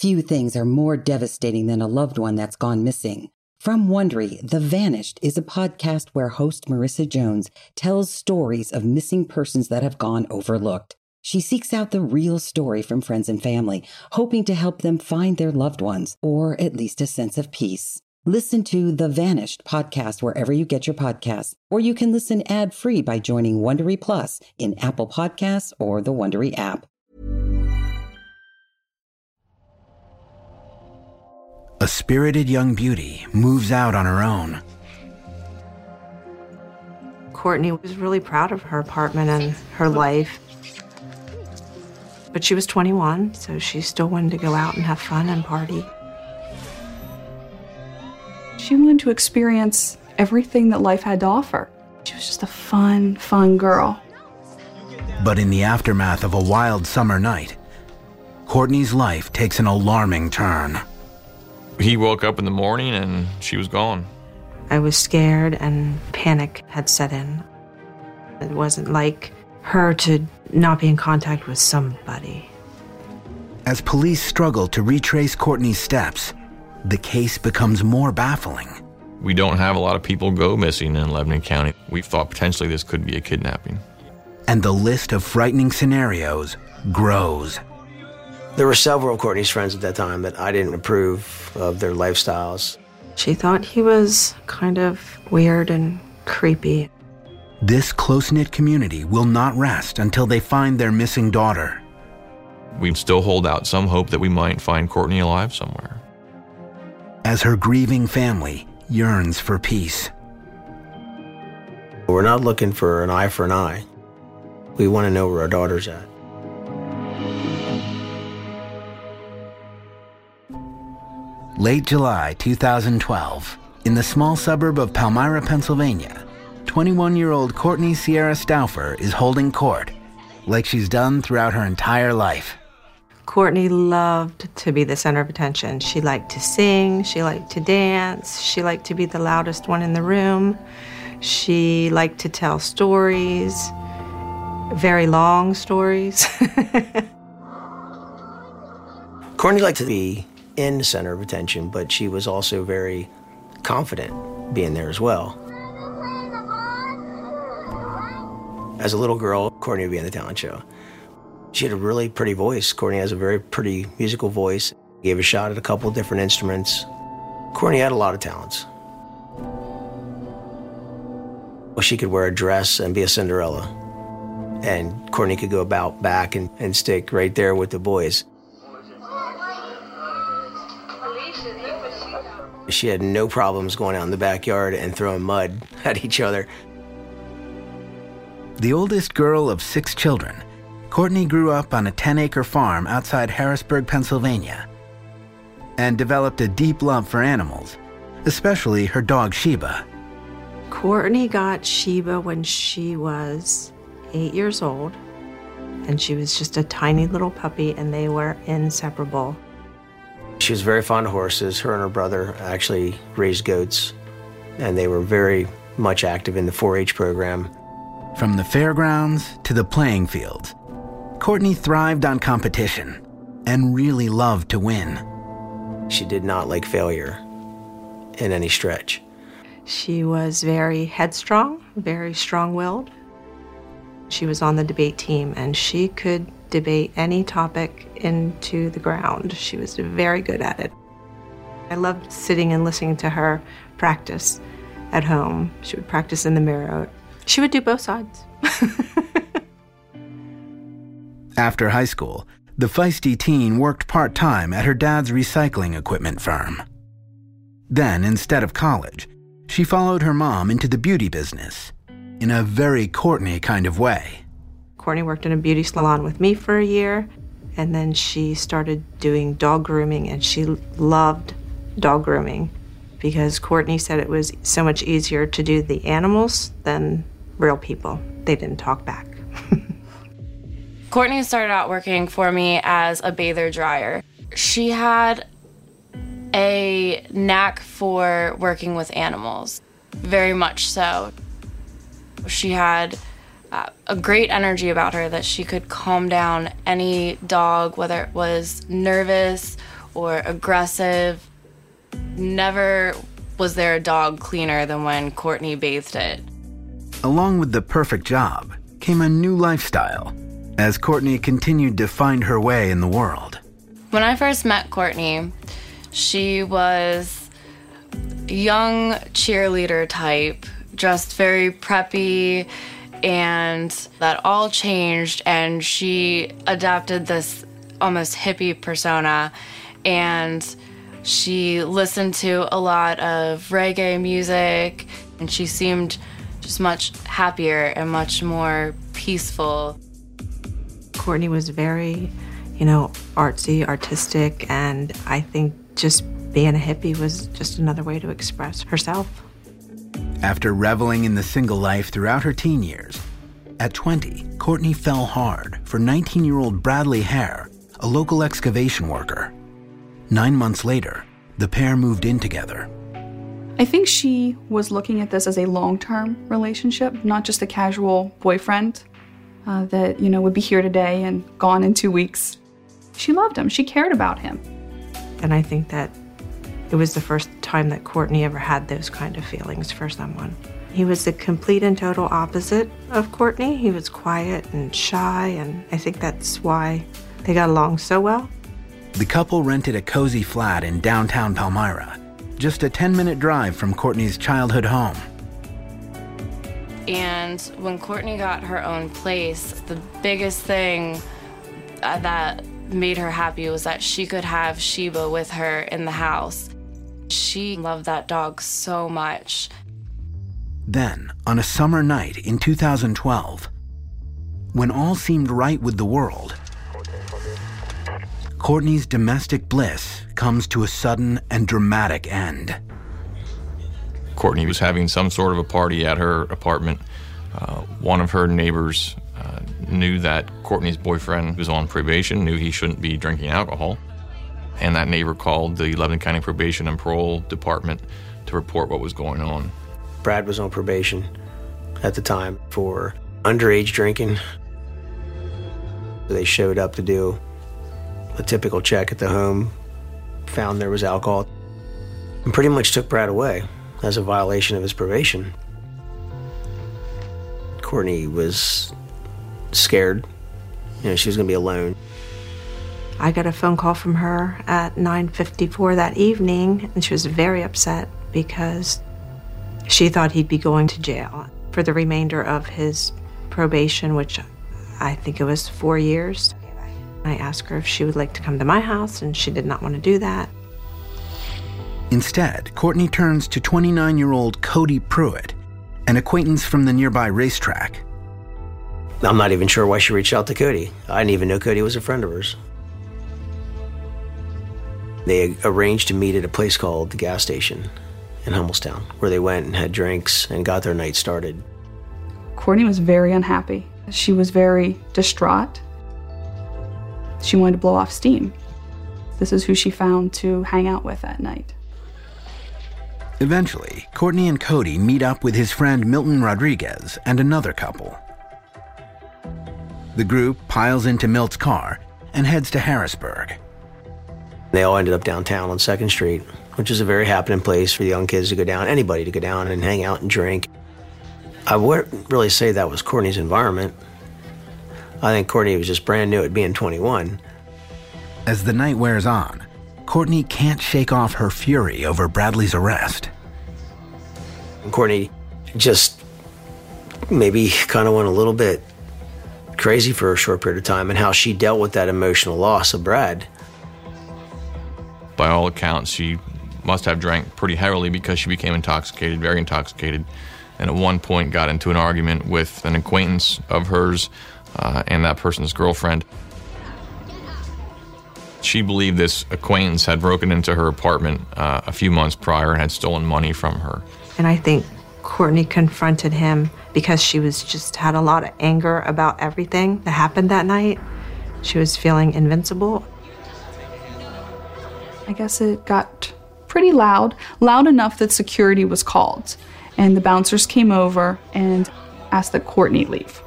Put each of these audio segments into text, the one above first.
Few things are more devastating than a loved one that's gone missing. From Wondery, The Vanished is a podcast where host Marissa Jones tells stories of missing persons that have gone overlooked. She seeks out the real story from friends and family, hoping to help them find their loved ones, or at least a sense of peace. Listen to The Vanished podcast wherever you get your podcasts, or you can listen ad-free by joining Wondery Plus in Apple Podcasts or the Wondery app. A spirited young beauty moves out on her own. Kortne was really proud of her apartment and her life. But she was 21, so she still wanted to go out and have fun and party. She wanted to experience everything that life had to offer. She was just a fun, fun girl. But in the aftermath of a wild summer night, Kortne's life takes an alarming turn. He woke up in the morning and she was gone. I was scared and panic had set in. It wasn't like her to not be in contact with somebody. As police struggle to retrace Kortne's steps, the case becomes more baffling. We don't have a lot of people go missing in Lebanon County. We thought potentially this could be a kidnapping. And the list of frightening scenarios grows. There were several of Kortne's friends at that time that I didn't approve of their lifestyles. She thought he was kind of weird and creepy. This close knit community will not rest until they find their missing daughter. We still hold out some hope that we might find Kortne alive somewhere. As her grieving family yearns for peace. We're not looking for an eye for an eye. We want to know where our daughter's at. Late July 2012, in the small suburb of Palmyra, Pennsylvania, 21 year old Kortne Sierra Stouffer is holding court, like she's done throughout her entire life. Kortne loved to be the center of attention. She liked to sing, she liked to dance, she liked to be the loudest one in the room. She liked to tell stories, very long stories. Kortne liked to be in the center of attention, but she was also very confident being there as well. As a little girl, Kortne would be in the talent show. She had a really pretty voice. Kortne has a very pretty musical voice. Gave a shot at a couple different instruments. Kortne had a lot of talents. Well, she could wear a dress and be a Cinderella. And Kortne could go about back and, and stick right there with the boys. She had no problems going out in the backyard and throwing mud at each other. The oldest girl of six children, Kortne grew up on a 10 acre farm outside Harrisburg, Pennsylvania, and developed a deep love for animals, especially her dog Sheba. Kortne got Sheba when she was eight years old, and she was just a tiny little puppy, and they were inseparable. She was very fond of horses. Her and her brother actually raised goats, and they were very much active in the 4 H program. From the fairgrounds to the playing fields, Kortne thrived on competition and really loved to win. She did not like failure in any stretch. She was very headstrong, very strong willed. She was on the debate team and she could debate any topic into the ground. She was very good at it. I loved sitting and listening to her practice at home. She would practice in the mirror. She would do both sides. After high school, the feisty teen worked part time at her dad's recycling equipment firm. Then, instead of college, she followed her mom into the beauty business in a very Kortne kind of way. Kortne worked in a beauty salon with me for a year, and then she started doing dog grooming, and she loved dog grooming because Kortne said it was so much easier to do the animals than real people. They didn't talk back. Kortne started out working for me as a bather dryer. She had a knack for working with animals, very much so. She had a great energy about her that she could calm down any dog, whether it was nervous or aggressive. Never was there a dog cleaner than when Kortne bathed it. Along with the perfect job came a new lifestyle as Kortne continued to find her way in the world. When I first met Kortne, she was young cheerleader type, dressed very preppy, and that all changed and she adopted this almost hippie persona and she listened to a lot of reggae music and she seemed just much happier and much more peaceful. Kortne was very, you know, artsy, artistic, and I think just being a hippie was just another way to express herself. After reveling in the single life throughout her teen years, at 20, Kortne fell hard for 19 year old Bradley Hare, a local excavation worker. Nine months later, the pair moved in together. I think she was looking at this as a long term relationship, not just a casual boyfriend uh, that, you know, would be here today and gone in two weeks. She loved him, she cared about him. And I think that it was the first time that Kortne ever had those kind of feelings for someone. He was the complete and total opposite of Kortne. He was quiet and shy, and I think that's why they got along so well. The couple rented a cozy flat in downtown Palmyra, just a 10 minute drive from Kortne's childhood home. And when Kortne got her own place, the biggest thing uh, that made her happy was that she could have Sheba with her in the house. She loved that dog so much. Then, on a summer night in 2012, when all seemed right with the world, Kortne's domestic bliss comes to a sudden and dramatic end. Kortne was having some sort of a party at her apartment. Uh, one of her neighbors uh, knew that Kortne's boyfriend was on probation, knew he shouldn't be drinking alcohol, and that neighbor called the Lebanon County Probation and Parole Department to report what was going on. Brad was on probation at the time for underage drinking. They showed up to do a typical check at the home, found there was alcohol, and pretty much took Brad away as a violation of his probation. Kortne was scared. You know, she was going to be alone. I got a phone call from her at 9:54 that evening and she was very upset because she thought he'd be going to jail for the remainder of his probation, which I think it was 4 years. I asked her if she would like to come to my house and she did not want to do that. Instead, Kortne turns to 29 year old Cody Pruitt, an acquaintance from the nearby racetrack. I'm not even sure why she reached out to Cody. I didn't even know Cody was a friend of hers. They arranged to meet at a place called the gas station in Hummelstown, where they went and had drinks and got their night started. Kortne was very unhappy. She was very distraught. She wanted to blow off steam. This is who she found to hang out with at night. Eventually, Kortne and Cody meet up with his friend Milton Rodriguez and another couple. The group piles into Milt's car and heads to Harrisburg. They all ended up downtown on 2nd Street, which is a very happening place for the young kids to go down, anybody to go down and hang out and drink. I wouldn't really say that was Kortne's environment. I think Kortne was just brand new at being 21. As the night wears on, Kortne can't shake off her fury over Bradley's arrest. Kortne just maybe kind of went a little bit crazy for a short period of time and how she dealt with that emotional loss of Brad. By all accounts, she must have drank pretty heavily because she became intoxicated, very intoxicated, and at one point got into an argument with an acquaintance of hers uh, and that person's girlfriend. She believed this acquaintance had broken into her apartment uh, a few months prior and had stolen money from her. And I think Kortne confronted him because she was just had a lot of anger about everything that happened that night. She was feeling invincible. I guess it got pretty loud, loud enough that security was called. And the bouncers came over and asked that Kortne leave.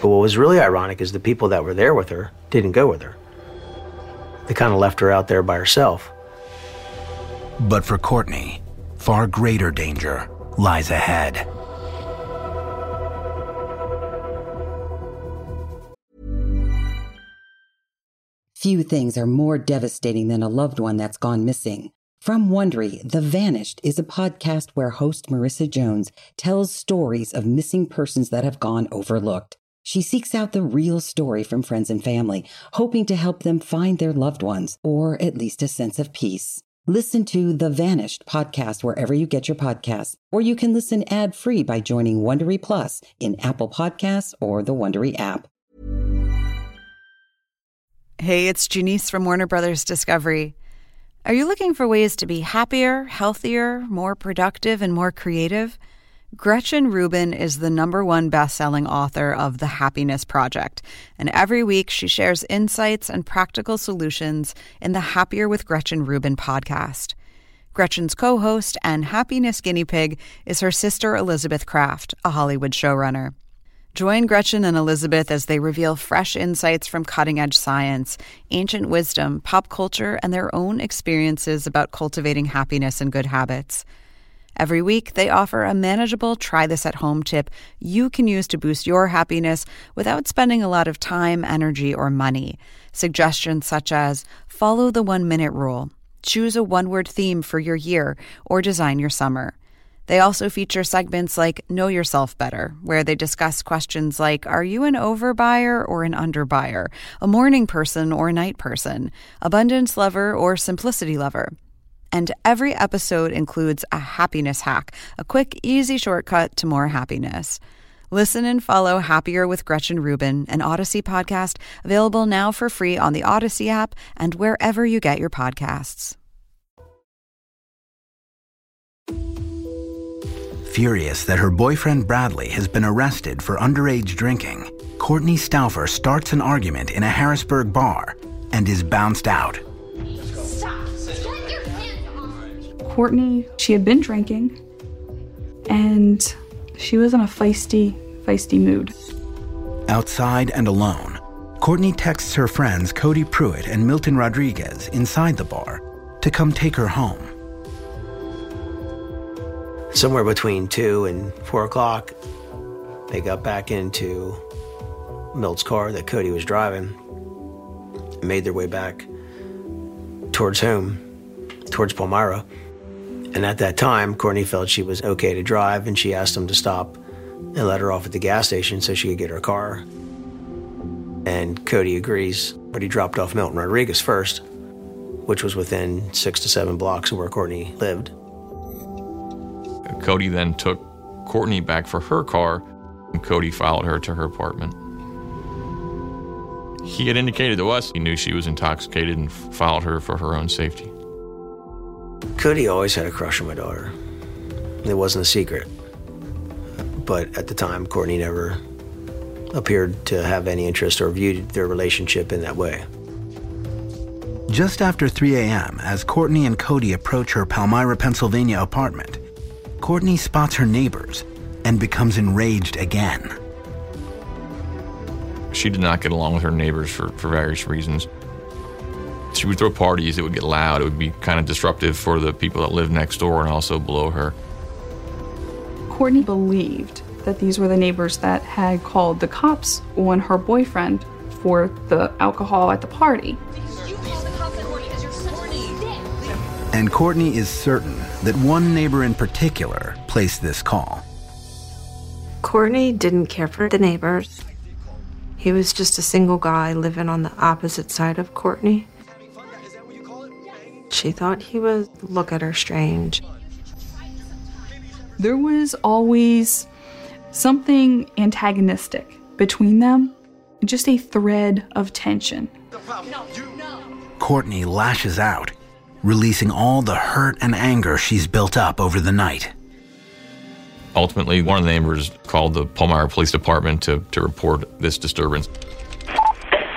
But what was really ironic is the people that were there with her didn't go with her. They kind of left her out there by herself. But for Kortne, far greater danger lies ahead. Few things are more devastating than a loved one that's gone missing. From Wondery, The Vanished is a podcast where host Marissa Jones tells stories of missing persons that have gone overlooked. She seeks out the real story from friends and family, hoping to help them find their loved ones or at least a sense of peace. Listen to The Vanished podcast wherever you get your podcasts, or you can listen ad-free by joining Wondery Plus in Apple Podcasts or the Wondery app. Hey, it's Janice from Warner Brothers Discovery. Are you looking for ways to be happier, healthier, more productive, and more creative? Gretchen Rubin is the number one best-selling author of The Happiness Project, and every week she shares insights and practical solutions in the Happier with Gretchen Rubin podcast. Gretchen's co-host and happiness guinea pig is her sister Elizabeth Craft, a Hollywood showrunner. Join Gretchen and Elizabeth as they reveal fresh insights from cutting edge science, ancient wisdom, pop culture, and their own experiences about cultivating happiness and good habits. Every week, they offer a manageable try this at home tip you can use to boost your happiness without spending a lot of time, energy, or money. Suggestions such as follow the one minute rule, choose a one word theme for your year, or design your summer. They also feature segments like Know Yourself Better, where they discuss questions like Are you an overbuyer or an underbuyer? A morning person or a night person? Abundance lover or simplicity lover? And every episode includes a happiness hack, a quick, easy shortcut to more happiness. Listen and follow Happier with Gretchen Rubin, an Odyssey podcast, available now for free on the Odyssey app and wherever you get your podcasts. Furious that her boyfriend Bradley has been arrested for underage drinking, Kortne Stouffer starts an argument in a Harrisburg bar and is bounced out. Kortne, she had been drinking and she was in a feisty, feisty mood. Outside and alone, Kortne texts her friends Cody Pruitt and Milton Rodriguez inside the bar to come take her home. Somewhere between 2 and 4 o'clock, they got back into Milt's car that Cody was driving made their way back towards home, towards Palmyra. And at that time, Kortne felt she was okay to drive, and she asked him to stop and let her off at the gas station so she could get her car. And Cody agrees, but he dropped off Milton Rodriguez first, which was within six to seven blocks of where Kortne lived. Cody then took Kortne back for her car, and Cody followed her to her apartment. He had indicated to us he knew she was intoxicated and followed her for her own safety. Cody always had a crush on my daughter. It wasn't a secret. But at the time, Kortne never appeared to have any interest or viewed their relationship in that way. Just after 3 a.m., as Kortne and Cody approach her Palmyra, Pennsylvania apartment, Kortne spots her neighbors and becomes enraged again. She did not get along with her neighbors for, for various reasons. She would throw parties, it would get loud, it would be kind of disruptive for the people that lived next door and also below her. Kortne believed that these were the neighbors that had called the cops on her boyfriend for the alcohol at the party. And Kortne is certain that one neighbor in particular placed this call. Kortne didn't care for the neighbors. He was just a single guy living on the opposite side of Kortne. She thought he would look at her strange. There was always something antagonistic between them, just a thread of tension. Kortne lashes out, releasing all the hurt and anger she's built up over the night. Ultimately, one of the neighbors called the Palmyra Police Department to, to report this disturbance.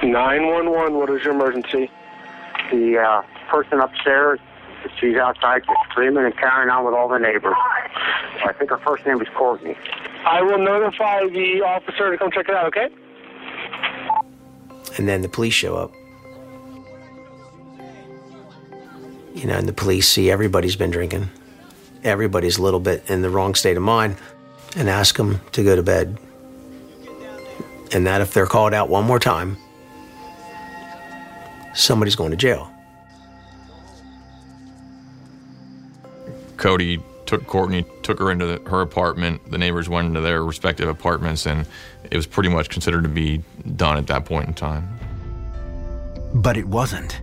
911, what is your emergency? The uh, person upstairs, she's outside just screaming and carrying on with all the neighbors. I think her first name is Kortne. I will notify the officer to come check it out, okay? And then the police show up. You know, and the police see everybody's been drinking. Everybody's a little bit in the wrong state of mind and ask them to go to bed. And that if they're called out one more time, somebody's going to jail. Cody took Kortne, took her into the, her apartment. The neighbors went into their respective apartments, and it was pretty much considered to be done at that point in time. But it wasn't.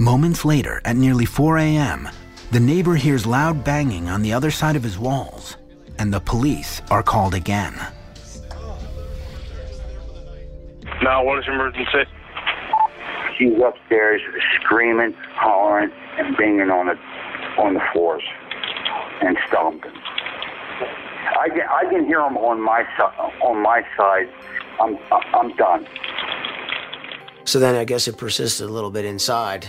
Moments later, at nearly 4 a.m., the neighbor hears loud banging on the other side of his walls, and the police are called again. Now, what is your emergency? She's upstairs screaming, hollering, and banging on the on the floors and stomping. I can I can hear them on my side. On my side, I'm I'm done. So then I guess it persisted a little bit inside.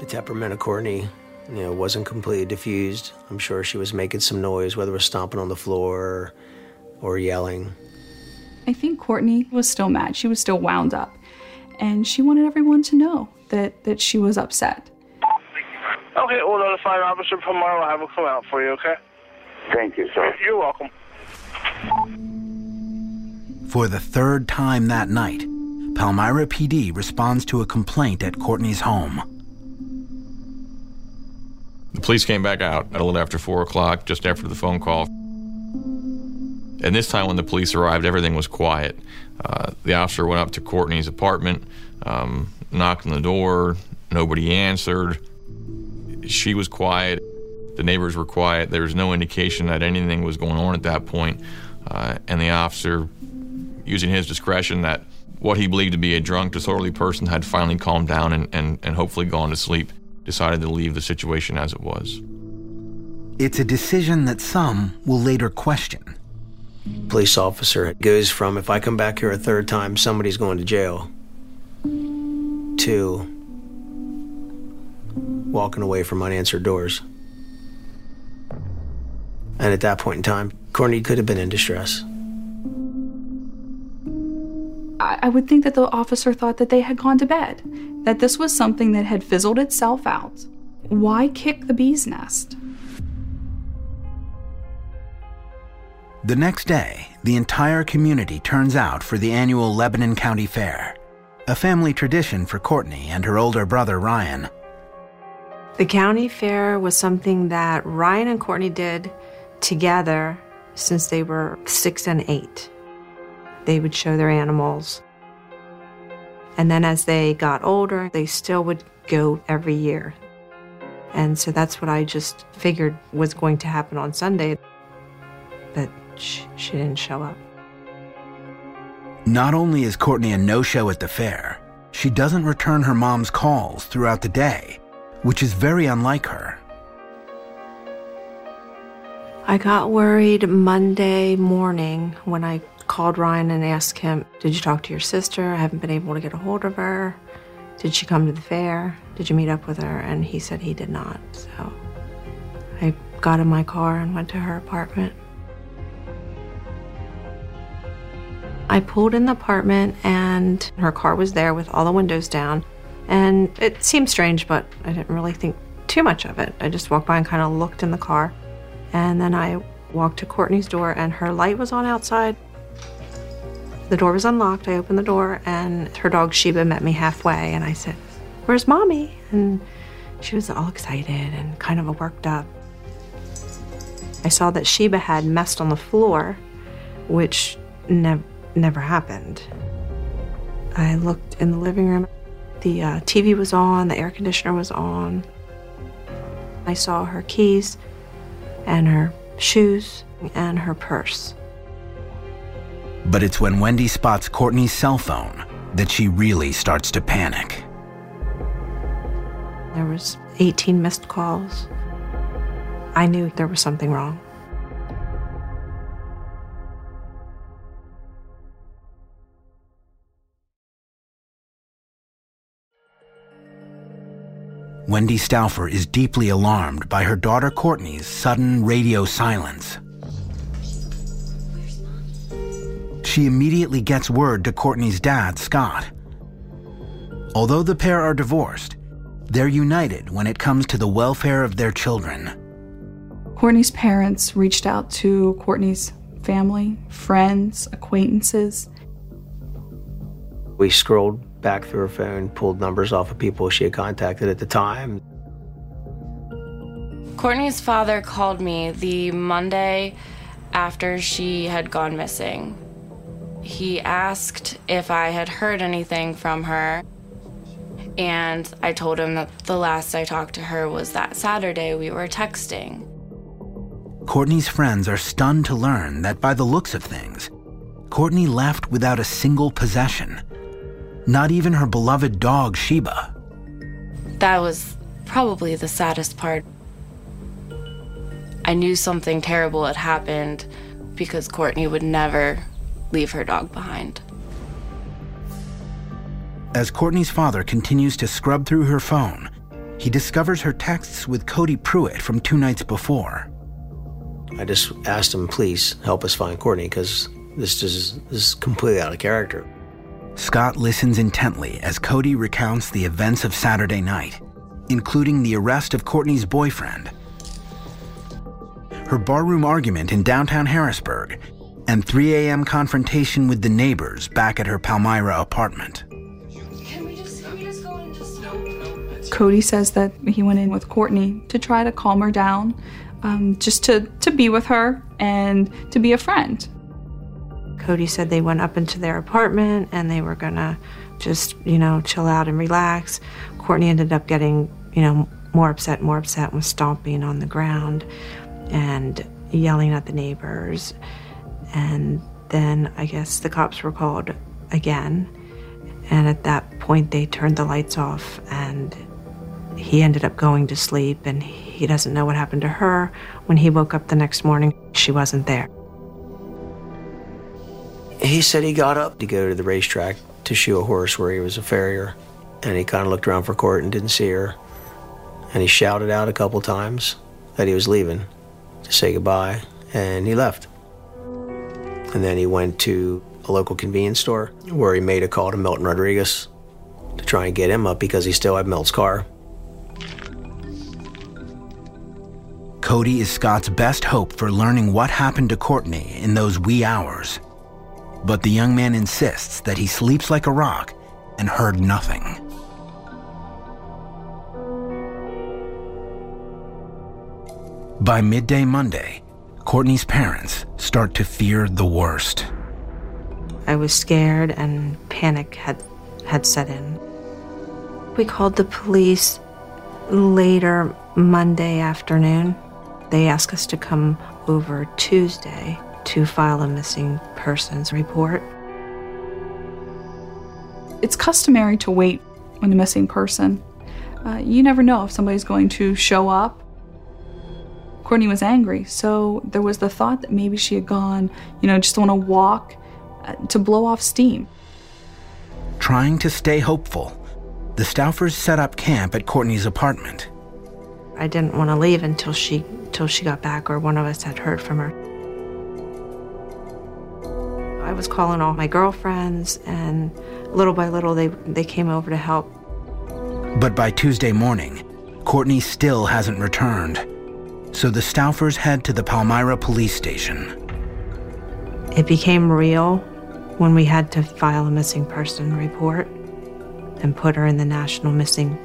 The temperament of Kortne, you know, wasn't completely diffused. I'm sure she was making some noise, whether it was stomping on the floor or, or yelling. I think Kortne was still mad. She was still wound up. And she wanted everyone to know that, that she was upset. Okay, we'll notify Officer Palmaro. I'll have him come out for you, okay? Thank you, sir. You're welcome. For the third time that night, Palmyra PD responds to a complaint at Kortne's home. The police came back out at a little after 4 o'clock, just after the phone call. And this time, when the police arrived, everything was quiet. Uh, the officer went up to Kortne's apartment, um, knocked on the door, nobody answered. She was quiet. The neighbors were quiet. There was no indication that anything was going on at that point. Uh, and the officer, using his discretion, that what he believed to be a drunk, disorderly person had finally calmed down and, and, and hopefully gone to sleep, decided to leave the situation as it was. It's a decision that some will later question. Police officer goes from if I come back here a third time, somebody's going to jail, to walking away from unanswered doors. And at that point in time, Kortne could have been in distress. I, I would think that the officer thought that they had gone to bed, that this was something that had fizzled itself out. Why kick the bee's nest? The next day, the entire community turns out for the annual Lebanon County Fair, a family tradition for Kortne and her older brother Ryan. The county fair was something that Ryan and Kortne did together since they were six and eight. They would show their animals. And then as they got older, they still would go every year. And so that's what I just figured was going to happen on Sunday. But she, she didn't show up. Not only is Kortne a no show at the fair, she doesn't return her mom's calls throughout the day, which is very unlike her. I got worried Monday morning when I called Ryan and asked him, Did you talk to your sister? I haven't been able to get a hold of her. Did she come to the fair? Did you meet up with her? And he said he did not. So I got in my car and went to her apartment. I pulled in the apartment and her car was there with all the windows down. And it seemed strange, but I didn't really think too much of it. I just walked by and kind of looked in the car. And then I walked to Kortne's door and her light was on outside. The door was unlocked. I opened the door and her dog Sheba met me halfway and I said, Where's mommy? And she was all excited and kind of worked up. I saw that Sheba had messed on the floor, which never never happened. I looked in the living room. The uh, TV was on, the air conditioner was on. I saw her keys and her shoes and her purse. But it's when Wendy spots Kortne's cell phone that she really starts to panic. There was 18 missed calls. I knew there was something wrong. Wendy Stouffer is deeply alarmed by her daughter Kortne's sudden radio silence. She immediately gets word to Kortne's dad, Scott. Although the pair are divorced, they're united when it comes to the welfare of their children. Kortne's parents reached out to Kortne's family, friends, acquaintances. We scrolled back through her phone, pulled numbers off of people she had contacted at the time. Kortne's father called me the Monday after she had gone missing. He asked if I had heard anything from her, and I told him that the last I talked to her was that Saturday we were texting. Kortne's friends are stunned to learn that by the looks of things, Kortne left without a single possession, not even her beloved dog, Sheba. That was probably the saddest part. I knew something terrible had happened because Kortne would never leave her dog behind. As Kortne's father continues to scrub through her phone, he discovers her texts with Cody Pruitt from two nights before. I just asked him, please help us find Kortne because this is, this is completely out of character. Scott listens intently as Cody recounts the events of Saturday night, including the arrest of Kortne's boyfriend, her barroom argument in downtown Harrisburg, and 3 a.m. confrontation with the neighbors back at her Palmyra apartment. Cody says that he went in with Kortne to try to calm her down, um, just to, to be with her and to be a friend. Cody said they went up into their apartment and they were gonna just, you know, chill out and relax. Kortne ended up getting, you know, more upset, more upset, and was stomping on the ground and yelling at the neighbors. And then I guess the cops were called again. And at that point, they turned the lights off, and he ended up going to sleep. And he doesn't know what happened to her. When he woke up the next morning, she wasn't there. He said he got up to go to the racetrack to shoe a horse where he was a farrier. And he kind of looked around for Court and didn't see her. And he shouted out a couple times that he was leaving to say goodbye, and he left. And then he went to a local convenience store where he made a call to Milton Rodriguez to try and get him up because he still had Milt's car. Cody is Scott's best hope for learning what happened to Kortne in those wee hours. But the young man insists that he sleeps like a rock and heard nothing. By midday Monday, Kortne's parents start to fear the worst. I was scared and panic had had set in. We called the police later Monday afternoon. They asked us to come over Tuesday to file a missing persons report. It's customary to wait on a missing person. Uh, you never know if somebody's going to show up. Kortne was angry, so there was the thought that maybe she had gone, you know, just on a walk uh, to blow off steam. Trying to stay hopeful, the Stouffers set up camp at Kortne's apartment. I didn't want to leave until she until she got back or one of us had heard from her. I was calling all my girlfriends and little by little they they came over to help. But by Tuesday morning, Kortne still hasn't returned. So the Stouffers head to the Palmyra police station. It became real when we had to file a missing person report and put her in the national missing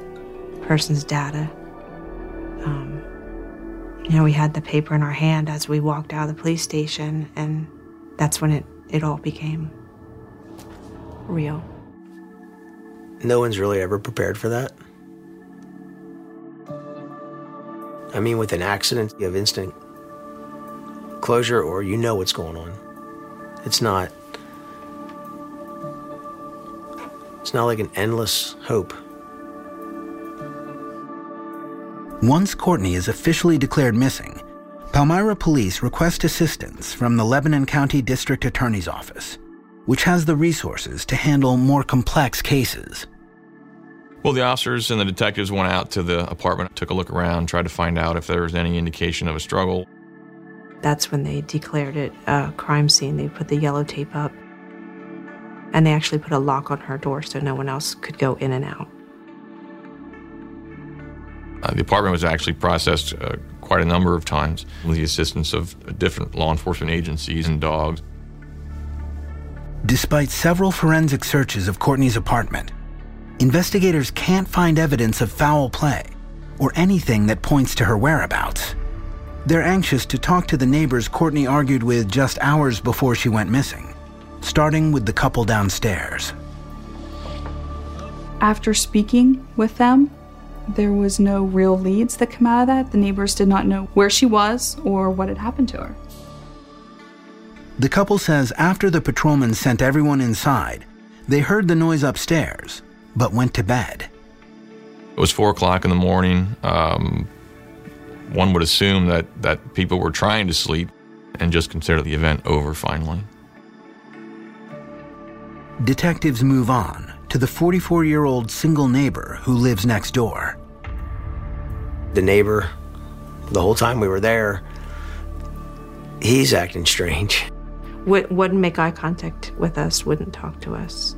persons data. Um, you know, we had the paper in our hand as we walked out of the police station, and that's when it, it all became real. No one's really ever prepared for that. I mean, with an accident, you have instant closure or you know what's going on. It's not. It's not like an endless hope. Once Kortne is officially declared missing, Palmyra police request assistance from the Lebanon County District Attorney's Office, which has the resources to handle more complex cases. Well, the officers and the detectives went out to the apartment, took a look around, tried to find out if there was any indication of a struggle. That's when they declared it a crime scene. They put the yellow tape up. And they actually put a lock on her door so no one else could go in and out. Uh, the apartment was actually processed uh, quite a number of times with the assistance of different law enforcement agencies and dogs. Despite several forensic searches of Kortne's apartment, investigators can't find evidence of foul play or anything that points to her whereabouts. They're anxious to talk to the neighbors Kortne argued with just hours before she went missing, starting with the couple downstairs. After speaking with them, there was no real leads that come out of that. The neighbors did not know where she was or what had happened to her. The couple says after the patrolman sent everyone inside, they heard the noise upstairs, but went to bed. It was four o'clock in the morning. Um, one would assume that, that people were trying to sleep and just consider the event over finally. Detectives move on to the 44 year old single neighbor who lives next door. The neighbor, the whole time we were there, he's acting strange. Wouldn't make eye contact with us, wouldn't talk to us.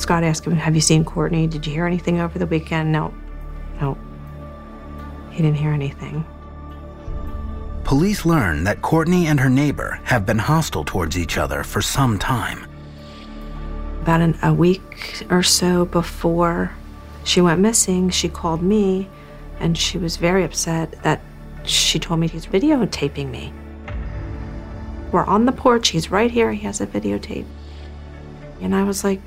Scott asked him, Have you seen Kortne? Did you hear anything over the weekend? No. No. He didn't hear anything. Police learn that Kortne and her neighbor have been hostile towards each other for some time. About an, a week or so before she went missing, she called me and she was very upset that she told me he's videotaping me. We're on the porch, he's right here, he has a videotape. And I was like,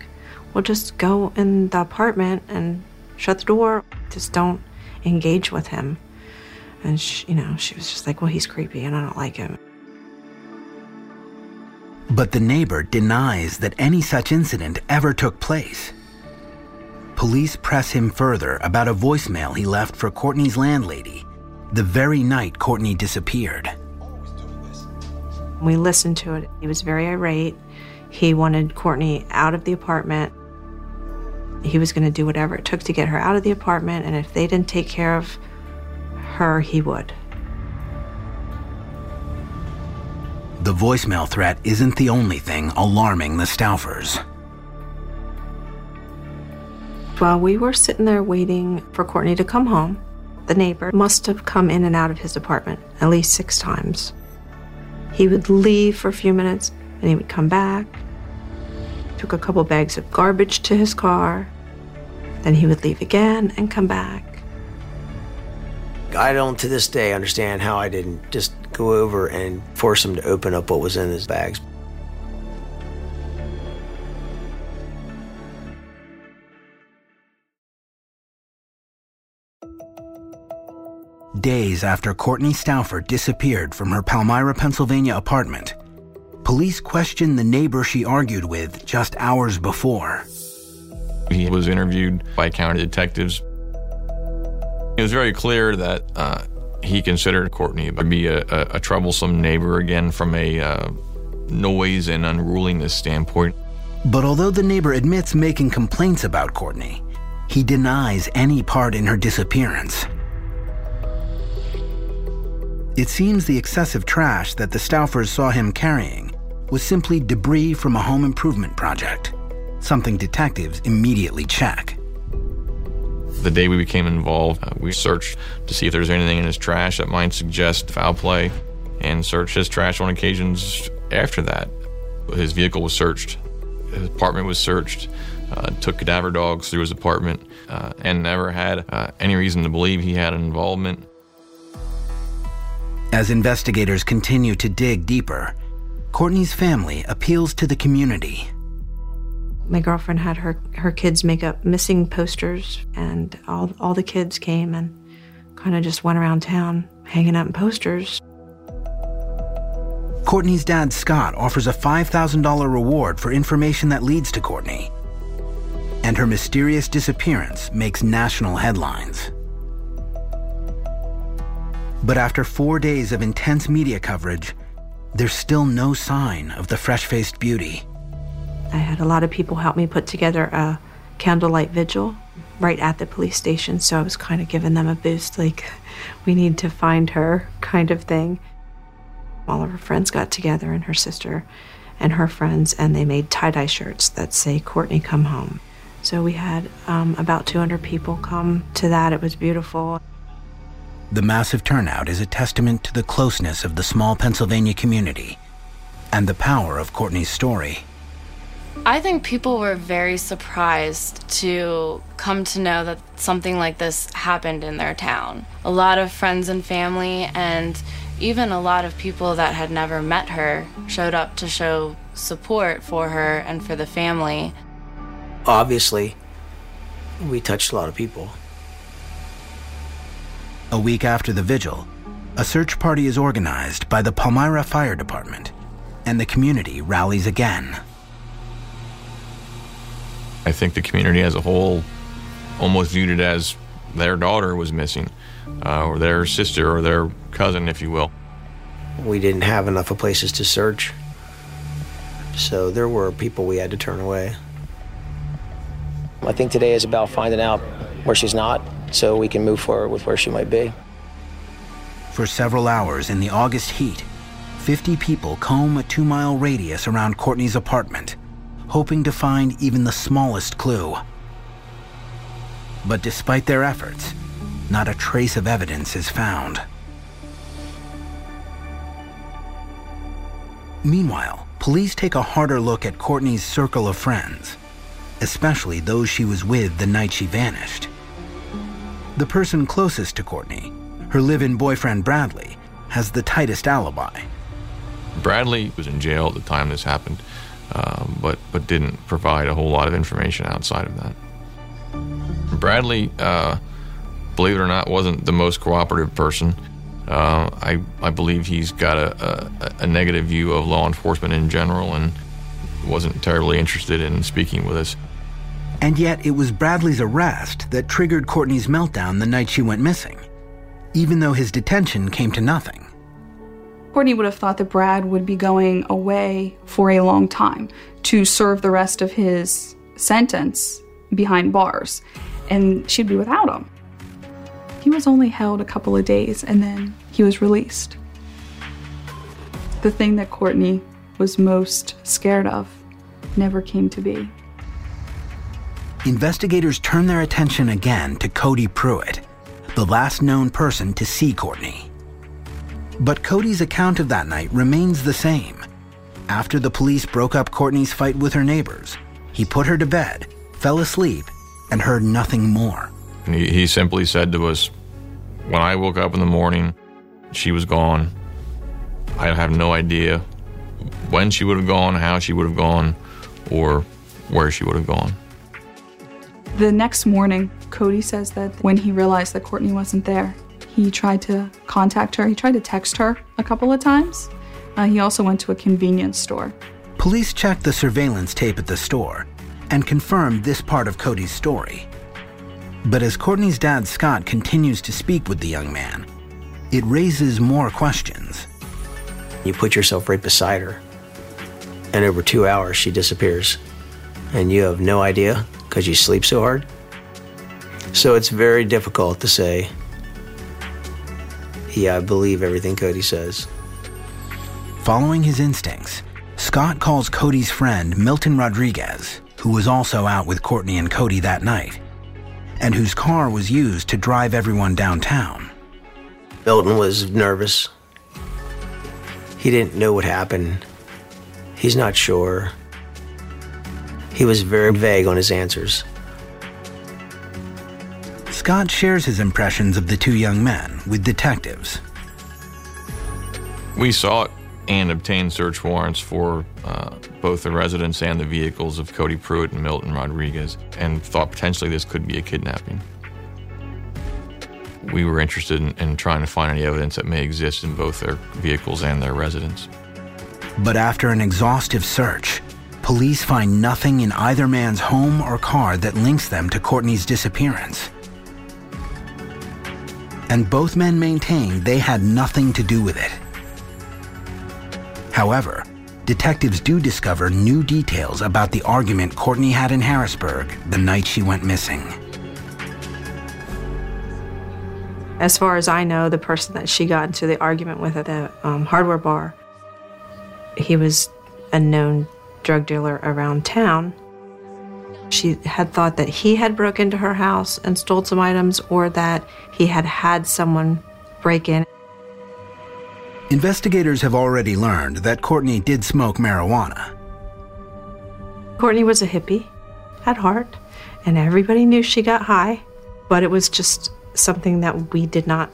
well, just go in the apartment and shut the door. Just don't engage with him. And, she, you know, she was just like, well, he's creepy and I don't like him. But the neighbor denies that any such incident ever took place. Police press him further about a voicemail he left for Kortne's landlady the very night Kortne disappeared. We listened to it. He was very irate. He wanted Kortne out of the apartment. He was going to do whatever it took to get her out of the apartment, and if they didn't take care of her, he would. The voicemail threat isn't the only thing alarming the Stouffers. While we were sitting there waiting for Kortne to come home, the neighbor must have come in and out of his apartment at least six times. He would leave for a few minutes and he would come back, took a couple bags of garbage to his car, then he would leave again and come back. I don't to this day understand how I didn't just go over and force him to open up what was in his bags. Days after Kortne Stouffer disappeared from her Palmyra, Pennsylvania apartment, police questioned the neighbor she argued with just hours before. He was interviewed by county detectives. It was very clear that uh, he considered Kortne to be a, a, a troublesome neighbor again from a uh, noise and unruliness standpoint. But although the neighbor admits making complaints about Kortne, he denies any part in her disappearance. It seems the excessive trash that the Stouffers saw him carrying was simply debris from a home improvement project, something detectives immediately check. The day we became involved, uh, we searched to see if there's anything in his trash that might suggest foul play and searched his trash on occasions after that. His vehicle was searched, his apartment was searched, uh, took cadaver dogs through his apartment, uh, and never had uh, any reason to believe he had an involvement as investigators continue to dig deeper, Kortne's family appeals to the community. My girlfriend had her, her kids make up missing posters, and all, all the kids came and kind of just went around town hanging up posters. Kortne's dad, Scott, offers a $5,000 reward for information that leads to Kortne. And her mysterious disappearance makes national headlines. But after four days of intense media coverage, there's still no sign of the fresh faced beauty. I had a lot of people help me put together a candlelight vigil right at the police station, so I was kind of giving them a boost like, we need to find her kind of thing. All of her friends got together, and her sister and her friends, and they made tie dye shirts that say, Kortne, come home. So we had um, about 200 people come to that. It was beautiful. The massive turnout is a testament to the closeness of the small Pennsylvania community and the power of Kortne's story. I think people were very surprised to come to know that something like this happened in their town. A lot of friends and family, and even a lot of people that had never met her, showed up to show support for her and for the family. Obviously, we touched a lot of people. A week after the vigil, a search party is organized by the Palmyra Fire Department, and the community rallies again. I think the community as a whole almost viewed it as their daughter was missing, uh, or their sister, or their cousin, if you will. We didn't have enough of places to search, so there were people we had to turn away. I think today is about finding out where she's not so we can move forward with where she might be. For several hours in the August heat, 50 people comb a two mile radius around Kortne's apartment, hoping to find even the smallest clue. But despite their efforts, not a trace of evidence is found. Meanwhile, police take a harder look at Kortne's circle of friends, especially those she was with the night she vanished. The person closest to Kortne, her live in boyfriend Bradley, has the tightest alibi. Bradley was in jail at the time this happened, uh, but, but didn't provide a whole lot of information outside of that. Bradley, uh, believe it or not, wasn't the most cooperative person. Uh, I, I believe he's got a, a, a, negative view of law enforcement in general and wasn't terribly interested in speaking with us. And yet, it was Bradley's arrest that triggered Kortne's meltdown the night she went missing, even though his detention came to nothing. Kortne would have thought that Brad would be going away for a long time to serve the rest of his sentence behind bars, and she'd be without him. He was only held a couple of days and then he was released. The thing that Kortne was most scared of never came to be. Investigators turn their attention again to Cody Pruitt, the last known person to see Kortne. But Cody's account of that night remains the same. After the police broke up Kortne's fight with her neighbors, he put her to bed, fell asleep, and heard nothing more. He, he simply said to us, When I woke up in the morning, she was gone. I have no idea when she would have gone, how she would have gone, or where she would have gone. The next morning, Cody says that when he realized that Kortne wasn't there, he tried to contact her. He tried to text her a couple of times. Uh, he also went to a convenience store. Police checked the surveillance tape at the store and confirmed this part of Cody's story. But as Kortne's dad, Scott, continues to speak with the young man, it raises more questions. You put yourself right beside her, and over two hours she disappears, and you have no idea because you sleep so hard. So it's very difficult to say, yeah, I believe everything Cody says. Following his instincts, Scott calls Cody's friend Milton Rodriguez, who was also out with Kortne and Cody that night, and whose car was used to drive everyone downtown. Milton was nervous. He didn't know what happened. He's not sure. He was very vague on his answers. Scott shares his impressions of the two young men with detectives. We sought and obtained search warrants for uh, both the residence and the vehicles of Cody Pruitt and Milton Rodriguez and thought potentially this could be a kidnapping. We were interested in, in trying to find any evidence that may exist in both their vehicles and their residence. But after an exhaustive search, police find nothing in either man's home or car that links them to Kortne's disappearance. And both men maintained they had nothing to do with it. However, detectives do discover new details about the argument Kortne had in Harrisburg the night she went missing. As far as I know, the person that she got into the argument with at the um, hardware bar, he was a known drug dealer around town. She had thought that he had broke into her house and stole some items, or that he had had someone break in. Investigators have already learned that Kortne did smoke marijuana. Kortne was a hippie at heart, and everybody knew she got high, but it was just something that we did not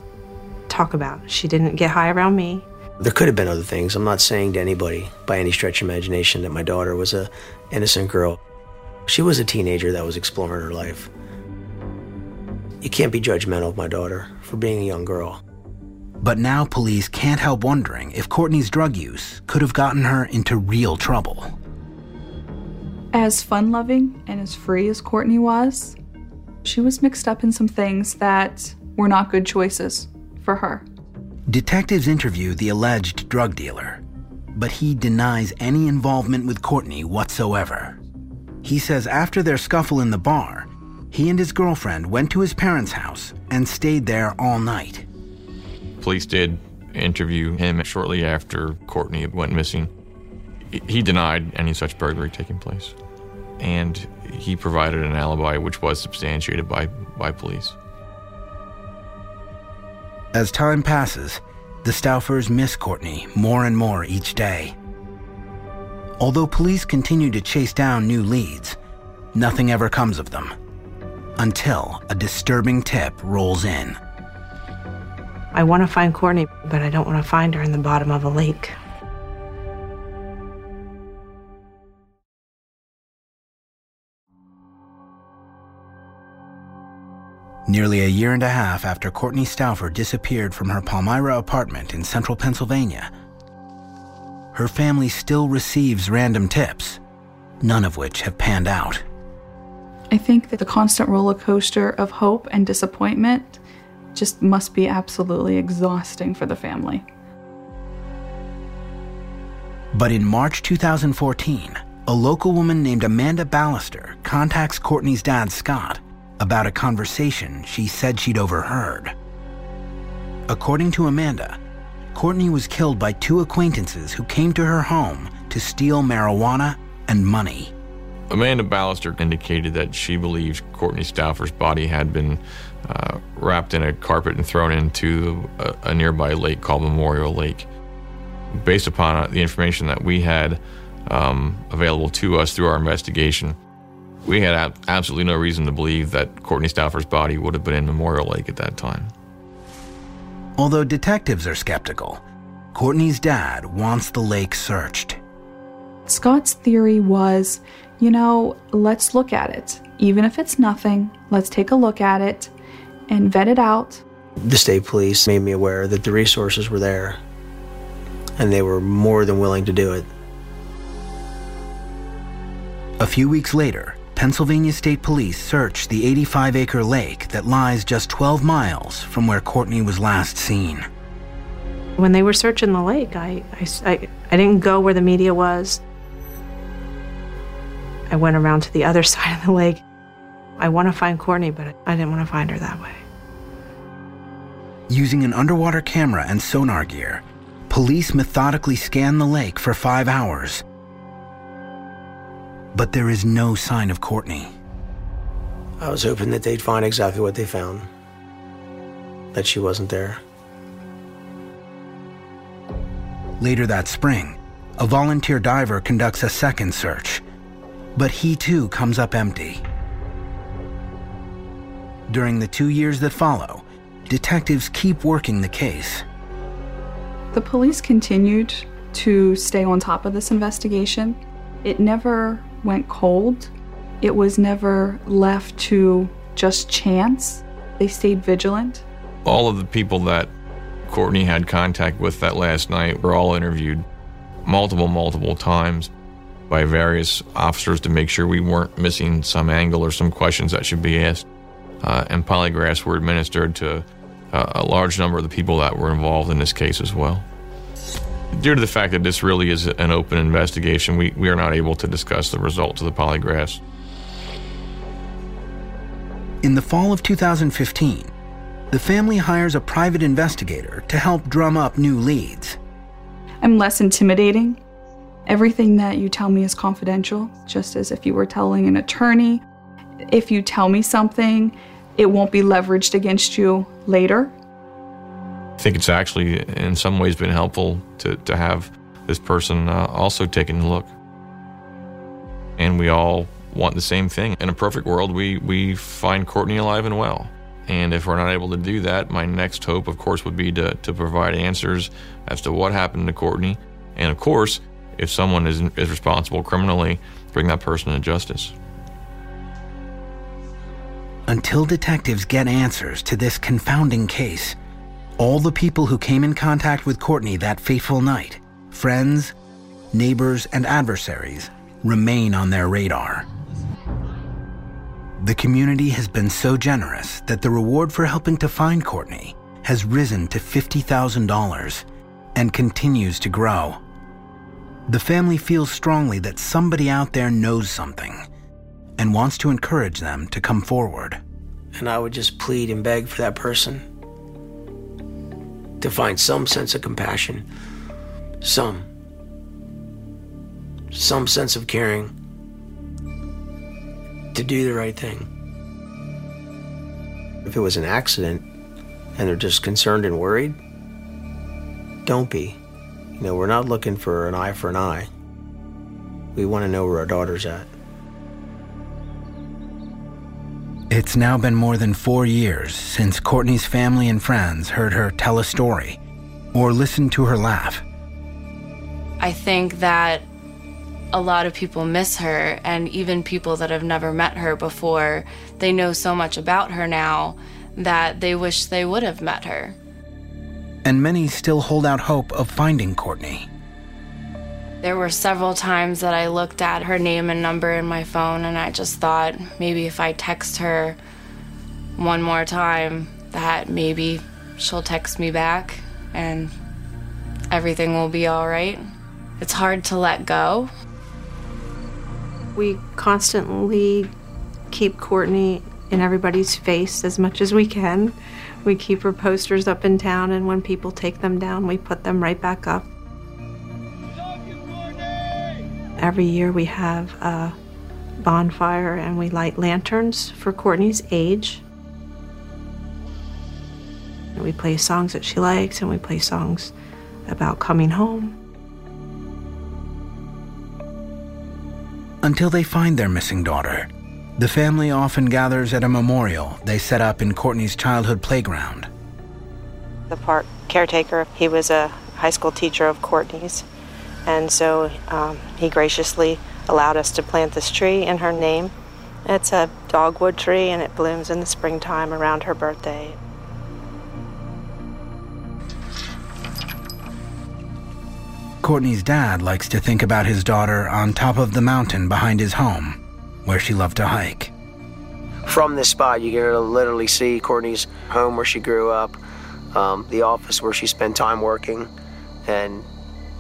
talk about. She didn't get high around me. There could have been other things. I'm not saying to anybody by any stretch of imagination that my daughter was a innocent girl. She was a teenager that was exploring her life. You can't be judgmental of my daughter for being a young girl. But now police can't help wondering if Kortne's drug use could have gotten her into real trouble. As fun loving and as free as Kortne was, she was mixed up in some things that were not good choices for her. Detectives interview the alleged drug dealer, but he denies any involvement with Kortne whatsoever. He says after their scuffle in the bar, he and his girlfriend went to his parents' house and stayed there all night. Police did interview him shortly after Kortne went missing. He denied any such burglary taking place, and he provided an alibi which was substantiated by, by police. As time passes, the Stouffers miss Kortne more and more each day. Although police continue to chase down new leads, nothing ever comes of them until a disturbing tip rolls in. I want to find Kortne, but I don't want to find her in the bottom of a lake. Nearly a year and a half after Kortne Stouffer disappeared from her Palmyra apartment in central Pennsylvania, her family still receives random tips, none of which have panned out. I think that the constant roller coaster of hope and disappointment just must be absolutely exhausting for the family. But in March 2014, a local woman named Amanda Ballister contacts Kortne's dad, Scott, about a conversation she said she'd overheard. According to Amanda, Kortne was killed by two acquaintances who came to her home to steal marijuana and money. Amanda Ballister indicated that she believed Kortne Stouffer's body had been uh, wrapped in a carpet and thrown into a, a, nearby lake called Memorial Lake. Based upon uh, the information that we had um, available to us through our investigation, we had ab- absolutely no reason to believe that Kortne Stouffer's body would have been in Memorial Lake at that time. Although detectives are skeptical, Kortne's dad wants the lake searched. Scott's theory was you know, let's look at it. Even if it's nothing, let's take a look at it and vet it out. The state police made me aware that the resources were there and they were more than willing to do it. A few weeks later, Pennsylvania State Police searched the 85 acre lake that lies just 12 miles from where Kortne was last seen. When they were searching the lake, I, I, I, I didn't go where the media was. I went around to the other side of the lake. I want to find Kortne, but I didn't want to find her that way. Using an underwater camera and sonar gear, police methodically scanned the lake for five hours. But there is no sign of Kortne. I was hoping that they'd find exactly what they found that she wasn't there. Later that spring, a volunteer diver conducts a second search but he too comes up empty. During the two years that follow, detectives keep working the case. The police continued to stay on top of this investigation. It never went cold. It was never left to just chance. They stayed vigilant. All of the people that Kortne had contact with that last night were all interviewed multiple, multiple times by various officers to make sure we weren't missing some angle or some questions that should be asked. Uh, and polygraphs were administered to uh, a large number of the people that were involved in this case as well. Due to the fact that this really is an open investigation, we, we are not able to discuss the results of the polygraphs. In the fall of 2015, the family hires a private investigator to help drum up new leads. I'm less intimidating Everything that you tell me is confidential, just as if you were telling an attorney. If you tell me something, it won't be leveraged against you later. I think it's actually, in some ways, been helpful to, to have this person uh, also taking a look. And we all want the same thing. In a perfect world, we, we find Kortne alive and well. And if we're not able to do that, my next hope, of course, would be to, to provide answers as to what happened to Kortne. And of course, if someone is, is responsible criminally, bring that person to justice. Until detectives get answers to this confounding case, all the people who came in contact with Kortne that fateful night, friends, neighbors, and adversaries, remain on their radar. The community has been so generous that the reward for helping to find Kortne has risen to $50,000 and continues to grow. The family feels strongly that somebody out there knows something and wants to encourage them to come forward. And I would just plead and beg for that person to find some sense of compassion, some, some sense of caring, to do the right thing. If it was an accident and they're just concerned and worried, don't be. You know, we're not looking for an eye for an eye. We want to know where our daughter's at. It's now been more than four years since Kortne's family and friends heard her tell a story or listened to her laugh. I think that a lot of people miss her, and even people that have never met her before, they know so much about her now that they wish they would have met her. And many still hold out hope of finding Kortne. There were several times that I looked at her name and number in my phone, and I just thought maybe if I text her one more time, that maybe she'll text me back and everything will be all right. It's hard to let go. We constantly keep Kortne in everybody's face as much as we can. We keep her posters up in town, and when people take them down, we put them right back up. Every year we have a bonfire and we light lanterns for Kortne's age. And we play songs that she likes and we play songs about coming home. Until they find their missing daughter, the family often gathers at a memorial they set up in Kortne's childhood playground. The park caretaker, he was a high school teacher of Kortne's, and so um, he graciously allowed us to plant this tree in her name. It's a dogwood tree and it blooms in the springtime around her birthday. Kortne's dad likes to think about his daughter on top of the mountain behind his home, where she loved to hike. From this spot, you can literally see Kortne's home where she grew up, um, the office where she spent time working, and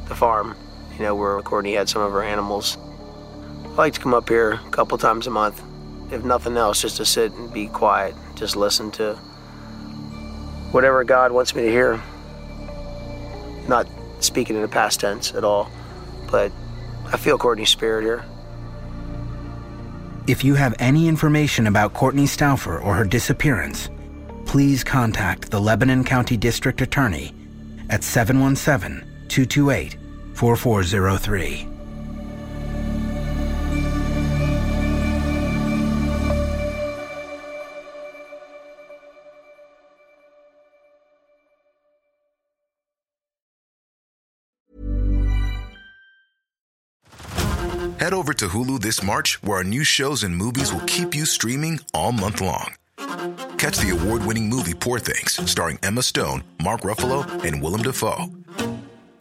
the farm, you know, where Kortne had some of her animals. I like to come up here a couple times a month, if nothing else, just to sit and be quiet, just listen to whatever God wants me to hear. Not speaking in the past tense at all, but I feel Kortne's spirit here. If you have any information about Kortne Stouffer or her disappearance, please contact the Lebanon County District Attorney at 717 228 4403. Head over to Hulu this March, where our new shows and movies will keep you streaming all month long. Catch the award winning movie Poor Things, starring Emma Stone, Mark Ruffalo, and Willem Dafoe.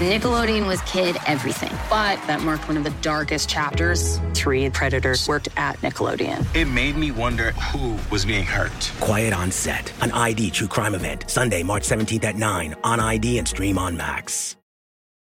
Nickelodeon was kid everything, but that marked one of the darkest chapters. Three predators worked at Nickelodeon. It made me wonder who was being hurt. Quiet on Set, an ID true crime event. Sunday, March 17th at 9 on ID and stream on Max.